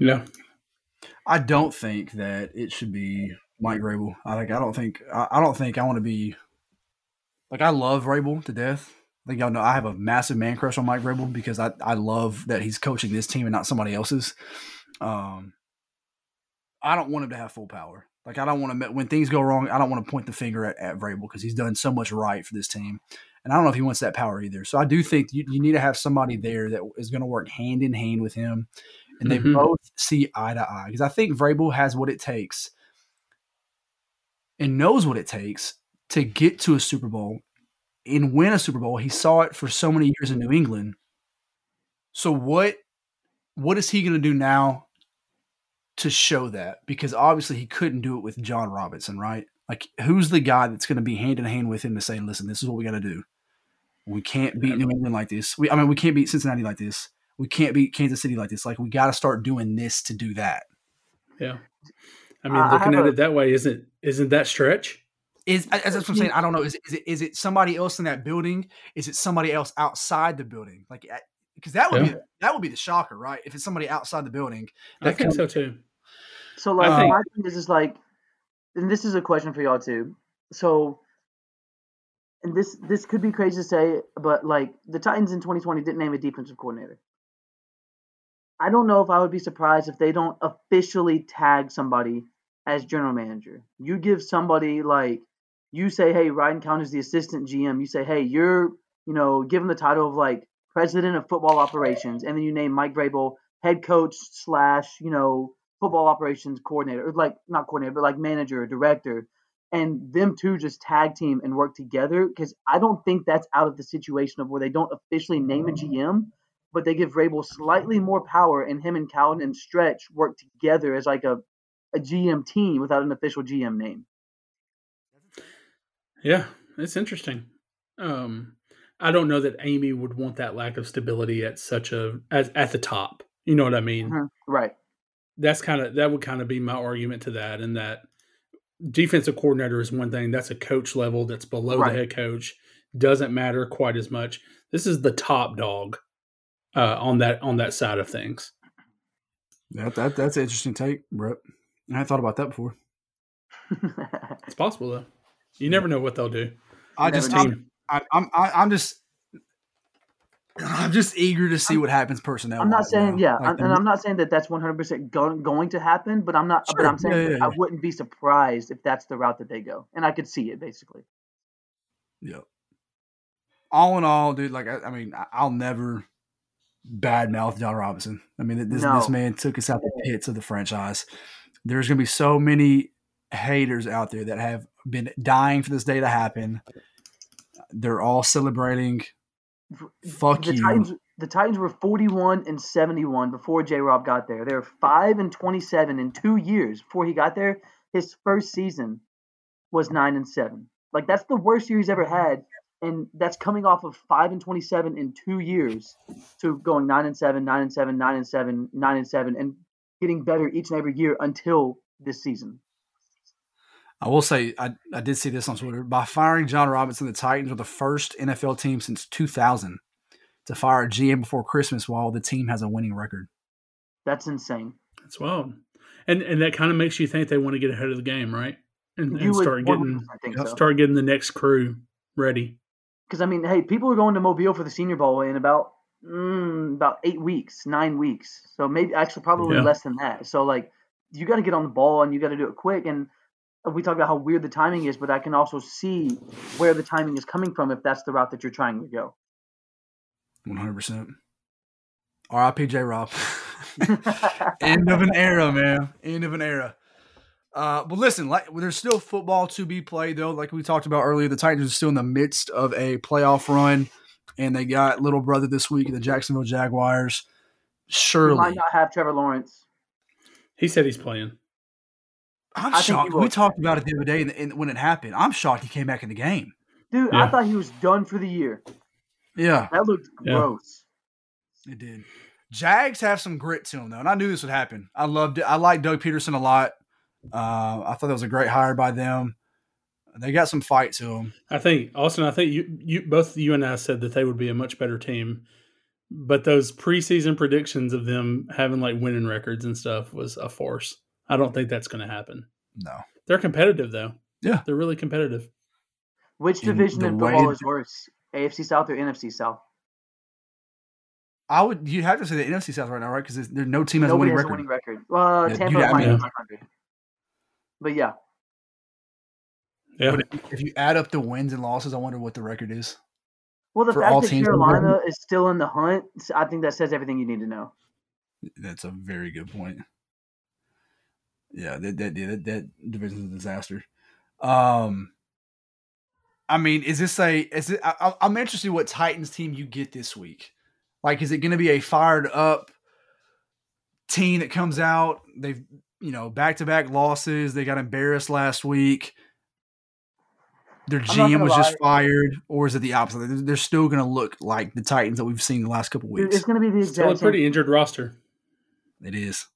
Yeah, I don't think that it should be Mike Vrabel. I like. I don't think. I, I don't think I want to be. Like I love Vrabel to death. I think y'all know I have a massive man crush on Mike Vrabel because I, I love that he's coaching this team and not somebody else's. Um, I don't want him to have full power. Like I don't want to when things go wrong. I don't want to point the finger at, at Vrabel because he's done so much right for this team, and I don't know if he wants that power either. So I do think you, you need to have somebody there that is going to work hand in hand with him, and they mm-hmm. both see eye to eye. Because I think Vrabel has what it takes and knows what it takes to get to a Super Bowl and win a Super Bowl. He saw it for so many years in New England. So what what is he going to do now to show that? Because obviously he couldn't do it with Jon Robinson, right? Like who's the guy that's going to be hand in hand with him to say, "Listen, this is what we got to do. We can't beat New England like this. We I mean, we can't beat Cincinnati like this. We can't beat Kansas City like this. Like we got to start doing this to do that." Yeah. I mean, uh, looking I at a, it that way, isn't isn't that stretch? Is as what I'm saying. I don't know. Is, is it is it somebody else in that building? Is it somebody else outside the building? Like because that would yeah. be that would be the shocker, right? If it's somebody outside the building. I think so too. So like think, my thing is is like, and this is a question for y'all too. So, and this this could be crazy to say, but like the Titans in 2020 didn't name a defensive coordinator. I don't know if I would be surprised if they don't officially tag somebody as general manager. You give somebody like you say, hey, Ryan Cowden is the assistant GM. You say, hey, you're you know given the title of like president of football operations, and then you name Mike Vrabel head coach slash you know football operations coordinator, or like not coordinator, but like manager, or director, and them two just tag team and work together. Because I don't think that's out of the situation of where they don't officially name a GM, but they give Vrabel slightly more power, and him and Cowden and Stretch work together as like a, a GM team without an official GM name. Yeah, it's interesting. Um, I don't know that Amy would want that lack of stability at such a as at the top. You know what I mean? Mm-hmm. Right. That's kind of that would kind of be my argument to that, and that defensive coordinator is one thing. That's a coach level. That's below right. the head coach. Doesn't matter quite as much. This is the top dog uh, on that on that side of things. That, that that's an interesting take, Brett. I hadn't thought about that before. it's possible though. You never know what they'll do. I just I'm, I, I'm I'm just I'm just eager to see what happens personnel. I'm not saying yeah, like and I'm not saying that that's 100 percent going to happen, but I'm not. Sure. But I'm saying yeah, yeah, yeah. I wouldn't be surprised if that's the route that they go, and I could see it basically. Yep. All in all, dude, like I, I mean, I'll never bad mouth Jon Robinson. I mean, this no. this man took us out the pits of the franchise. There's going to be so many haters out there that have been dying for this day to happen. They're all celebrating. Fuck the you. Titans, the Titans were 41 and 71 before J. Rob got there. They were five and 27 in two years before he got there. His first season was nine and seven. Like that's the worst year he's ever had and that's coming off of five and twenty-seven in two years to going nine and seven, nine and seven, nine and seven, nine and seven, and getting better each and every year until this season. I will say I, I did see this on Twitter. By firing Jon Robinson, the Titans are the first NFL team since 2000 to fire a GM before Christmas while the team has a winning record. That's insane. That's wild, and and that kind of makes you think they want to get ahead of the game, right? And, and start getting so. start getting the next crew ready because I mean, hey, people are going to Mobile for the Senior Bowl in about mm, about eight weeks, nine weeks. So maybe actually probably yeah. less than that. So like, you got to get on the ball and you got to do it quick. And we talk about how weird the timing is, but I can also see where the timing is coming from if that's the route that you're trying to go. One hundred percent. R.I.P. J. Rob. End of an era, man. End of an era. Uh, but listen, like there's still football to be played though. Like we talked about earlier, the Titans are still in the midst of a playoff run, and they got little brother this week, the Jacksonville Jaguars. Surely, might not have Trevor Lawrence. He said he's playing. I'm I shocked. We talked about it the other day, and, and when it happened, I'm shocked he came back in the game. Dude, Yeah. I thought he was done for the year. Yeah, That looked Yeah. gross. it did. Jags have some grit to them though, and I knew this would happen. I loved it. I like Doug Pederson a lot. Uh, I thought that was a great hire by them. They got some fight to them. I think Austin. I think you, you both you and I said that they would be a much better team, but those preseason predictions of them having like winning records and stuff was a force. I don't think that's going to happen. No, They're competitive though. Yeah. they're really competitive. Which division the in football that- is worse, AFC South or NFC South? I would. You have to say the NFC South right now, right? Because there's no team has a winning has record. a winning record. Well, Yeah, Tampa you'd have- might yeah. be 500. But yeah, Yeah, But if- if you add up the wins and losses, I wonder what the record is. well, the For all fact that teams in the Carolina is still in the hunt, I think that says everything you need to know. That's a very good point. Yeah, that that yeah, that, that division's a disaster. Um, I mean, is this a? Is it? I, I- I'm interested what Titans team you get this week. Like, is it going to be a fired up team that comes out? They've you know back to back losses. They got embarrassed last week. Their GM gonna was just fired, or is it the opposite? They're, they're still going to look like the Titans that we've seen the last couple Dude, weeks. it's going to be the still a exact same pretty injured roster. It is.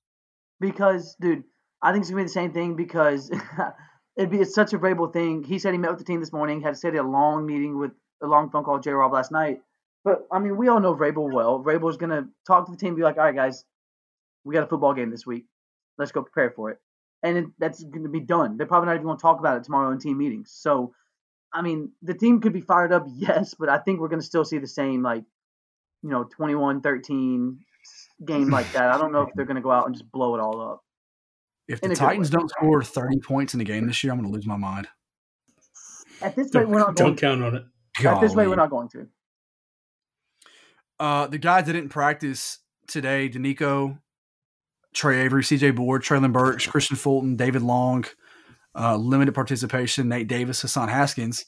because, dude, I think it's going to be the same thing because it'd be it's such a Vrabel thing. He said he met with the team this morning, had said he had a long meeting with a long phone call with J. Rob last night. But I mean, we all know Vrabel well. Vrabel's going to talk to the team, and be like, "All right, guys, we got a football game this week. Let's go prepare for it." And it, that's going to be done. They're probably not even going to talk about it tomorrow in team meetings. So, I mean, the team could be fired up, yes, but I think we're going to still see the same, like, you know, 21-13 game like that. I don't know if they're going to go out and just blow it all up. If the Titans don't score 30 points in the game this year, I'm going to lose my mind. At this rate, we're not going. don't count on it. At this rate, we're not going to. Uh, the guys that didn't practice today, Denico, Tre Avery, CJ Board, Treylon Burks, Kristian Fulton, David Long, uh, limited participation, Nate Davis, Hassan Haskins,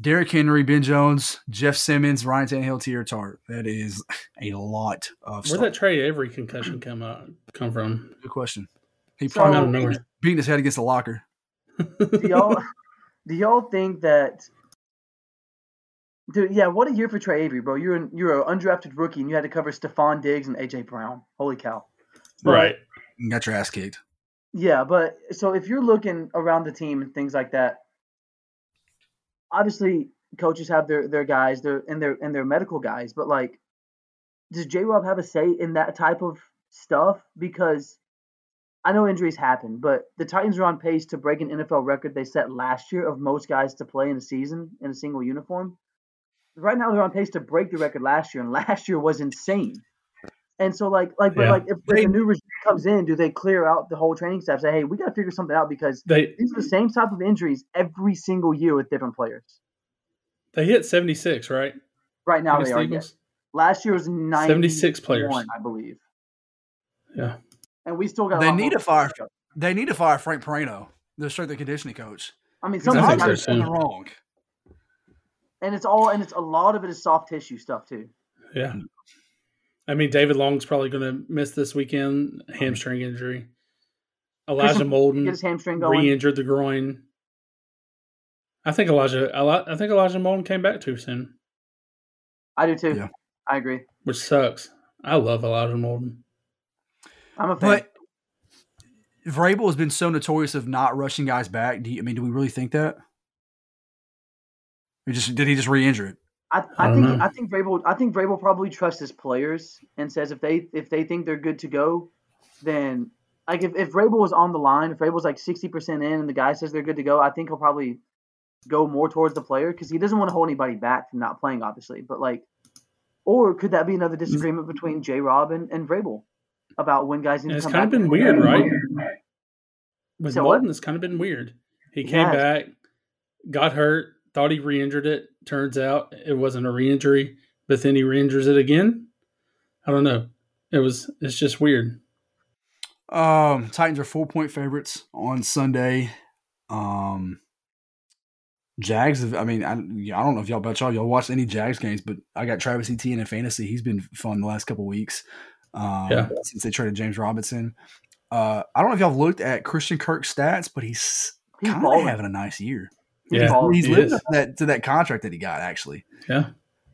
Derrick Henry, Ben Jones, Jeff Simmons, Ryan Tannehill, Teair Tart. That is a lot of Where'd that Tre Avery concussion come out come from? Good question. He So- probably Out of nowhere. beating his head against the locker. Do y'all, do y'all think that? Dude, yeah, what a year for Tre Avery, bro. You're an, you're an undrafted rookie, and you had to cover Stefon Diggs and AJ Brown. Holy cow! But- right. You got your ass kicked. Yeah, but so if you're looking around the team and things like that, obviously coaches have their their guys, their and their and their medical guys, but like, does J Rob have a say in that type of stuff? Because I know injuries happen, but the Titans are on pace to break an NFL record they set last year of most guys to play in a season in a single uniform. Right now, they're on pace to break the record last year, and last year was insane. And so, like, like, but like, if, if a new regime comes in, do they clear out the whole training staff? Say, hey, we got to figure something out because They these are the same type of injuries every single year with different players. they hit seventy six, right? Right now, Against they the are. Yes. Last year was 91, 76 players. I believe. Yeah. And we still got. They lot need more to fire- They need to fire Frank Perino, the strength and conditioning coach. I mean, some I that think guy's guys, so, wrong. and it's all, and it's a lot of it is soft tissue stuff too. Yeah. I mean, David Long's probably going to miss this weekend, hamstring injury. Elijah Christian- Molden Get his hamstring going. re-injured the groin. I think Elijah. I think Elijah Molden came back too soon, I do too. Yeah. I agree. which sucks. I love Elijah Molden. I'm a fan. But Vrabel has been so notorious of not rushing guys back. Do you, I mean, do we really think that? Or just did he just re-injure it? I, I I think know. I think Vrabel I think Vrabel probably trusts his players and says if they if they think they're good to go, then like if, if Vrabel was on the line, if Vrabel's like sixty percent in and the guy says they're good to go, I think he'll probably go more towards the player because he doesn't want to hold anybody back from not playing, obviously. But like, or could that be another mm-hmm. disagreement between J. Rob and, and Vrabel about when guys need And to it's kind of been weird, right? With So what? It's kind of been weird. He came Yes. back, got hurt, thought he re-injured it. Turns out it wasn't a re-injury, but then he re-injures it again. I don't know. It was. It's just weird. Um, Titans are four point favorites on Sunday. Um, Jags. have- I mean, I, I don't know if y'all about y'all y'all watched any Jags games, but I got Travis Etienne in fantasy. He's been fun the last couple weeks. Um, Yeah. since they traded James Robinson. Uh, I don't know if y'all have looked at Christian Kirk's stats, but he's He's kind of having a nice year. Yeah, he's he lived up to that to that contract that he got. Actually, Yeah.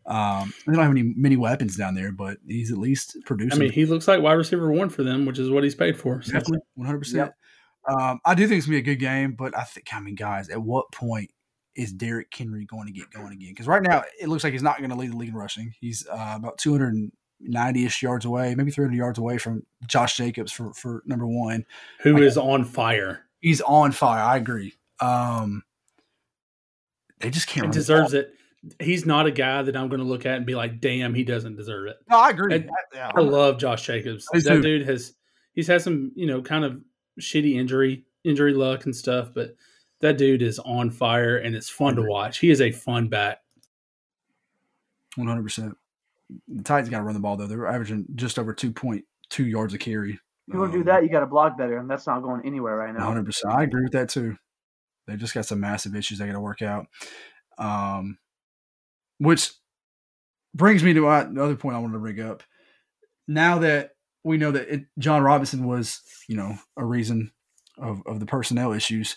um, they don't have any many weapons down there, but he's at least producing. I mean, he looks like wide receiver one for them, which is what he's paid for. So. Definitely, one hundred percent. Um, I do think it's gonna be a good game, but I think, I mean, guys, at what point is Derrick Henry going to get going again? Because right now it looks like he's not going to lead the league in rushing. He's uh, about two hundred and ninety ish yards away, maybe three hundred yards away from Josh Jacobs for for number one. Who Like- is on fire He's on fire. I agree. Um, they just can't. and run the deserves it. He's not a guy that I'm going to look at and be like, "Damn, he doesn't deserve it." No, I agree. And- Yeah, I love Josh Jacobs. I That too. dude has he's had some you know kind of shitty injury injury luck and stuff, but that dude is on fire and it's fun to watch. He is a fun back. One hundred percent. The Titans got to run the ball though. They're averaging just over two point two yards a carry. If you want to do um, that, you got to block better, and that's not going anywhere right now. hundred percent. I agree with that too. They just got some massive issues they got to work out. Um, which brings me to my, the other point I wanted to bring up. Now that we know that it, Jon Robinson was, you know, a reason of, of the personnel issues,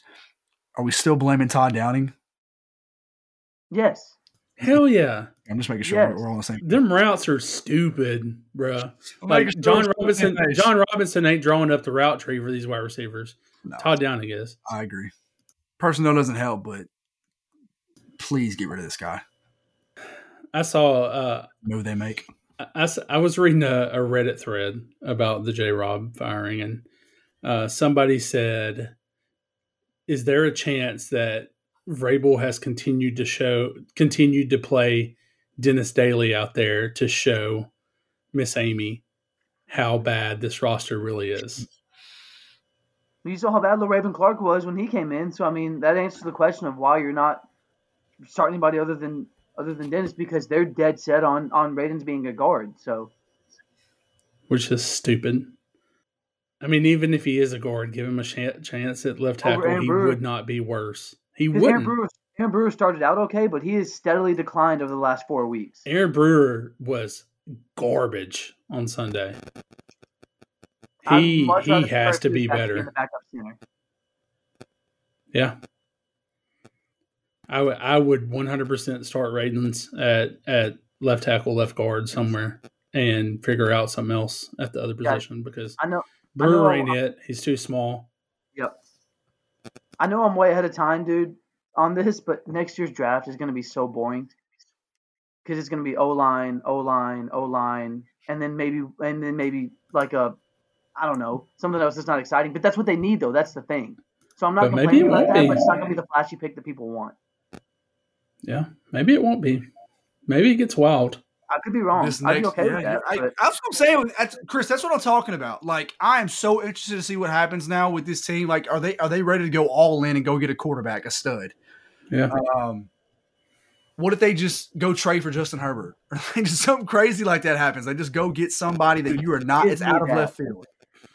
are we still blaming Todd Downing? Yes. Hell yeah. I'm just making sure Yes. we're, we're all the same. Them routes are stupid, bruh. I'm Like John we're still on the Robinson. Jon Robinson ain't drawing up the route tree for these wide receivers. No, Todd Downing is. I agree. Personnel doesn't help, but please get rid of this guy. I saw uh Move they make. I I was reading a, a Reddit thread about the J Rob firing, and uh, somebody said, "Is there a chance that Vrabel has continued to show, continued to play Dennis Daley out there to show Miss Amy how bad this roster really is?" You saw how bad Raven Clark was when he came in. So I mean, that answers the question of why you're not starting anybody other than other than Dennis because they're dead set on on Radunz being a guard. So Which is stupid. I mean, even if he is a guard, give him a chan- chance at left tackle. He Brewer. would not be worse. He because Aaron. Brewer, Aaron Brewer started out okay, but he has steadily declined over the last four weeks. Aaron Brewer was garbage on Sunday. He he has to be better. the backup center. Yeah. I would I would 100% start Radunz at at left tackle, left guard somewhere and figure out something else at the other Yeah. position because I know. Brewer I know- ain't uh, it. He's too small. Yep. I know I'm way ahead of time, dude, on this, but next year's draft is going to be so boring because it's going to be O line, O line, O line, and then maybe and then maybe like a, I don't know, something else that's not exciting. But that's what they need, though. That's the thing. So I'm not But maybe complaining it about won't that, be. but it's not going to be the flashy pick that people want. Yeah. Maybe it won't be. Maybe it gets wild. I could be wrong. This I'd be next- okay yeah, with yeah, that. I, but that's what I'm saying, That's- Chris. That's what I'm talking about. Like, I am so interested to see what happens now with this team. Like, are they are they ready to go all in and go get a quarterback, a stud? Yeah. Um, what if they just go trade for Justin Herbert, or like just something crazy like that happens? They just go get somebody that you are not. Give It's out of left field.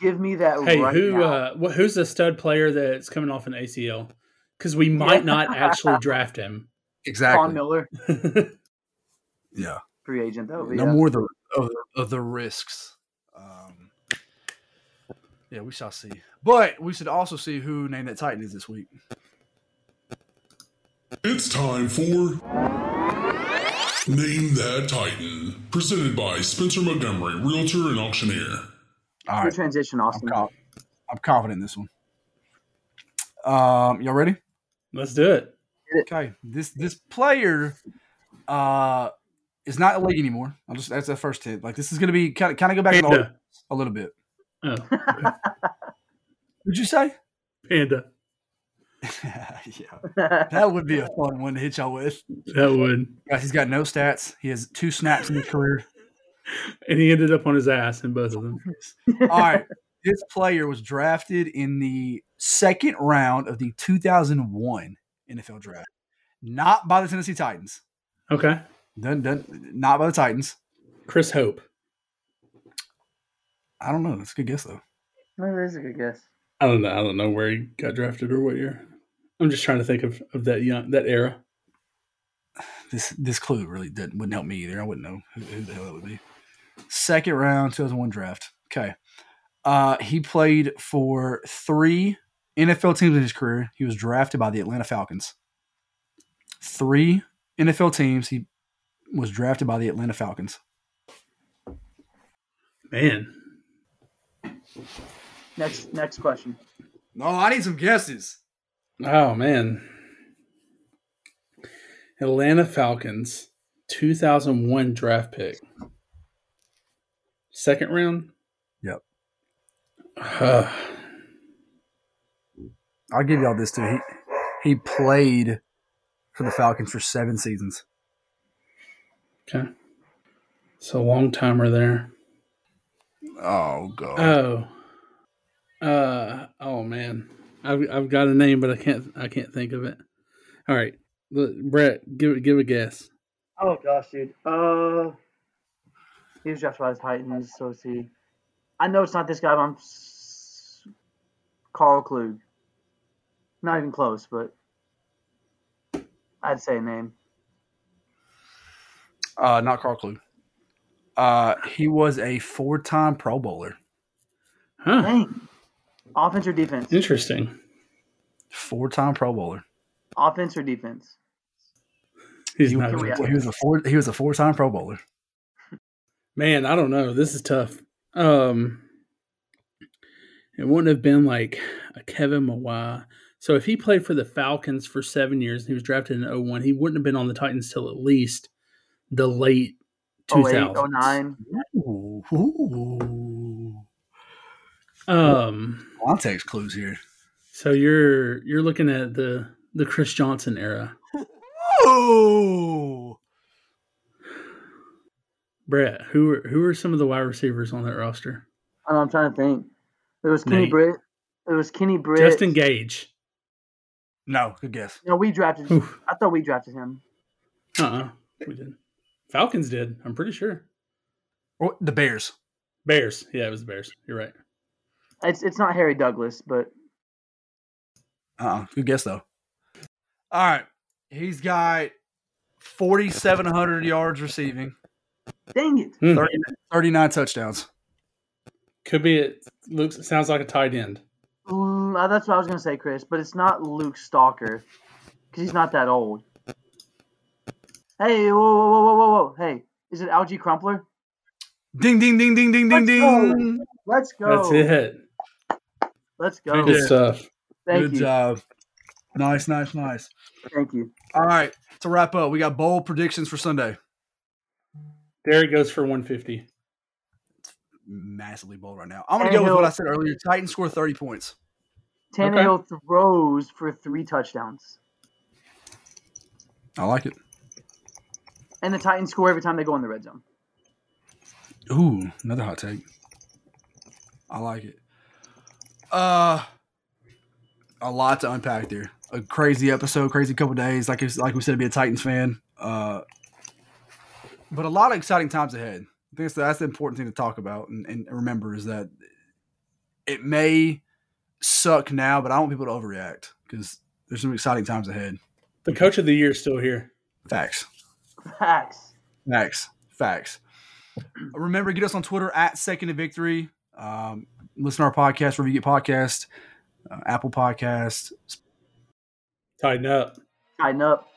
Give me that Hey, right who now. uh who's the stud player that's coming off an ACL? Cuz we might not actually draft him. Von Exactly. Miller, Yeah. free agent though. but No yeah. more the of, the- of the risks. Um, yeah, we shall see. But we should also see who named that Titan is this week. It's time for Name That Titan, presented by Spencer Montgomery, Realtor and Auctioneer. All Good right. transition, I'm, Austin. conf- I'm confident in this one. Um, y'all ready? Let's do it. Okay. This this player uh is not a league anymore. I'll just that's the first tip. Like this is gonna be kind of kind of go back in the Panda. a little bit. Oh, Would you say? Panda. yeah. That would be a fun one to hit y'all with. That would. Guys, he's got no stats. He has two snaps in his career. And he ended up on his ass in both of them. All right. This player was drafted in the second round of the 2001 NFL draft. Not by the Tennessee Titans. Okay. Done, done, not by the Titans. Chris Hope. I don't know. That's a good guess, though. That is a good guess. I don't know. I don't know where he got drafted or what year. I'm just trying to think of, of that young that era. This this clue really didn't, wouldn't help me either. I wouldn't know who, who the hell that would be. Second round, 2001 draft. Okay. Uh, he played for three NFL teams in his career. He was drafted by the Atlanta Falcons. three NFL teams. He was drafted by the Atlanta Falcons. Man. Next next question. No, I need some guesses. Oh man. Atlanta Falcons, 2001 draft pick. Second round? Yep. Uh, I'll give y'all this too. He he played for the Falcons for seven seasons. okay. It's a long timer there. Oh god. Oh. Uh oh man. I've I've got a name but I can't I can't think of it. All right. Look, Brett, give it give a guess. Oh gosh, dude. Uh, he was drafted by the Titans. So let's see. I know it's not this guy, but I'm s- Karl Klug. Not even close, but I'd say a name. Uh, not Karl Klug. Uh, he was a four-time Pro Bowler. Huh. Dang. Offense or defense? Interesting. Four-time Pro Bowler. Offense or defense? He's He, not we gonna at? tell he was a four. He was a four-time Pro Bowler. Man, I don't know. This is tough. Um, it wouldn't have been like a Kevin Mawae. So if he played for the Falcons for seven years and he was drafted in 01, he wouldn't have been on the Titans till at least the late 08, 2000s. 09. Ooh, ooh. Um, Context clues here. so you're you're looking at the the Chris Johnson era. Ooh. Brett, who are who are some of the wide receivers on that roster? I know, I'm trying to think. It was Kenny Nate. Britt. There was Kenny Britt. Justin Gage. No, good guess. No, we drafted. Oof. I thought we drafted him. Uh uh we did. Falcons did. I'm pretty sure. Or the Bears. Bears. Yeah, it was the Bears. You're right. It's it's not Harry Douglas, but Uh, good guess though. All right, he's got forty-seven hundred yards receiving, dang it. Hmm. 30, 39 touchdowns. Could be it looks sounds like a tight end. Mm, uh, that's what I was gonna say, Chris. But it's not Luke Stocker because he's not that old. Hey, whoa, whoa, whoa, whoa, whoa, whoa! Hey, is it Alge Crumpler? Ding, ding, ding, ding, ding, ding, Let's go. ding. Let's go. That's it. Let's go. Good stuff. Thank Good you. job. Nice, nice, nice. Thank you. All right, to wrap up, we got bold predictions for Sunday. Derrick goes for 150. It's Massively bold right now. I'm going to go with what I said earlier. Titans score 30 points. Tannehill throws for three touchdowns, I like it. and the Titans score every time they go in the red zone. Ooh, another hot take. I like it. Uh, a lot to unpack there. A crazy episode, crazy couple days. Like it's, like we said, to be a Titans fan. Uh, but a lot of exciting times ahead. I think that's the, that's the important thing to talk about and, and remember is that it may suck now, but I don't want people to overreact because there's some exciting times ahead. The coach of the year is still here. Facts. Facts. Facts. Facts. Remember, get us on Twitter at Second to Victory. Um, listen to our podcast wherever you get podcast, uh, Apple Podcast, Tighten up. Tighten up.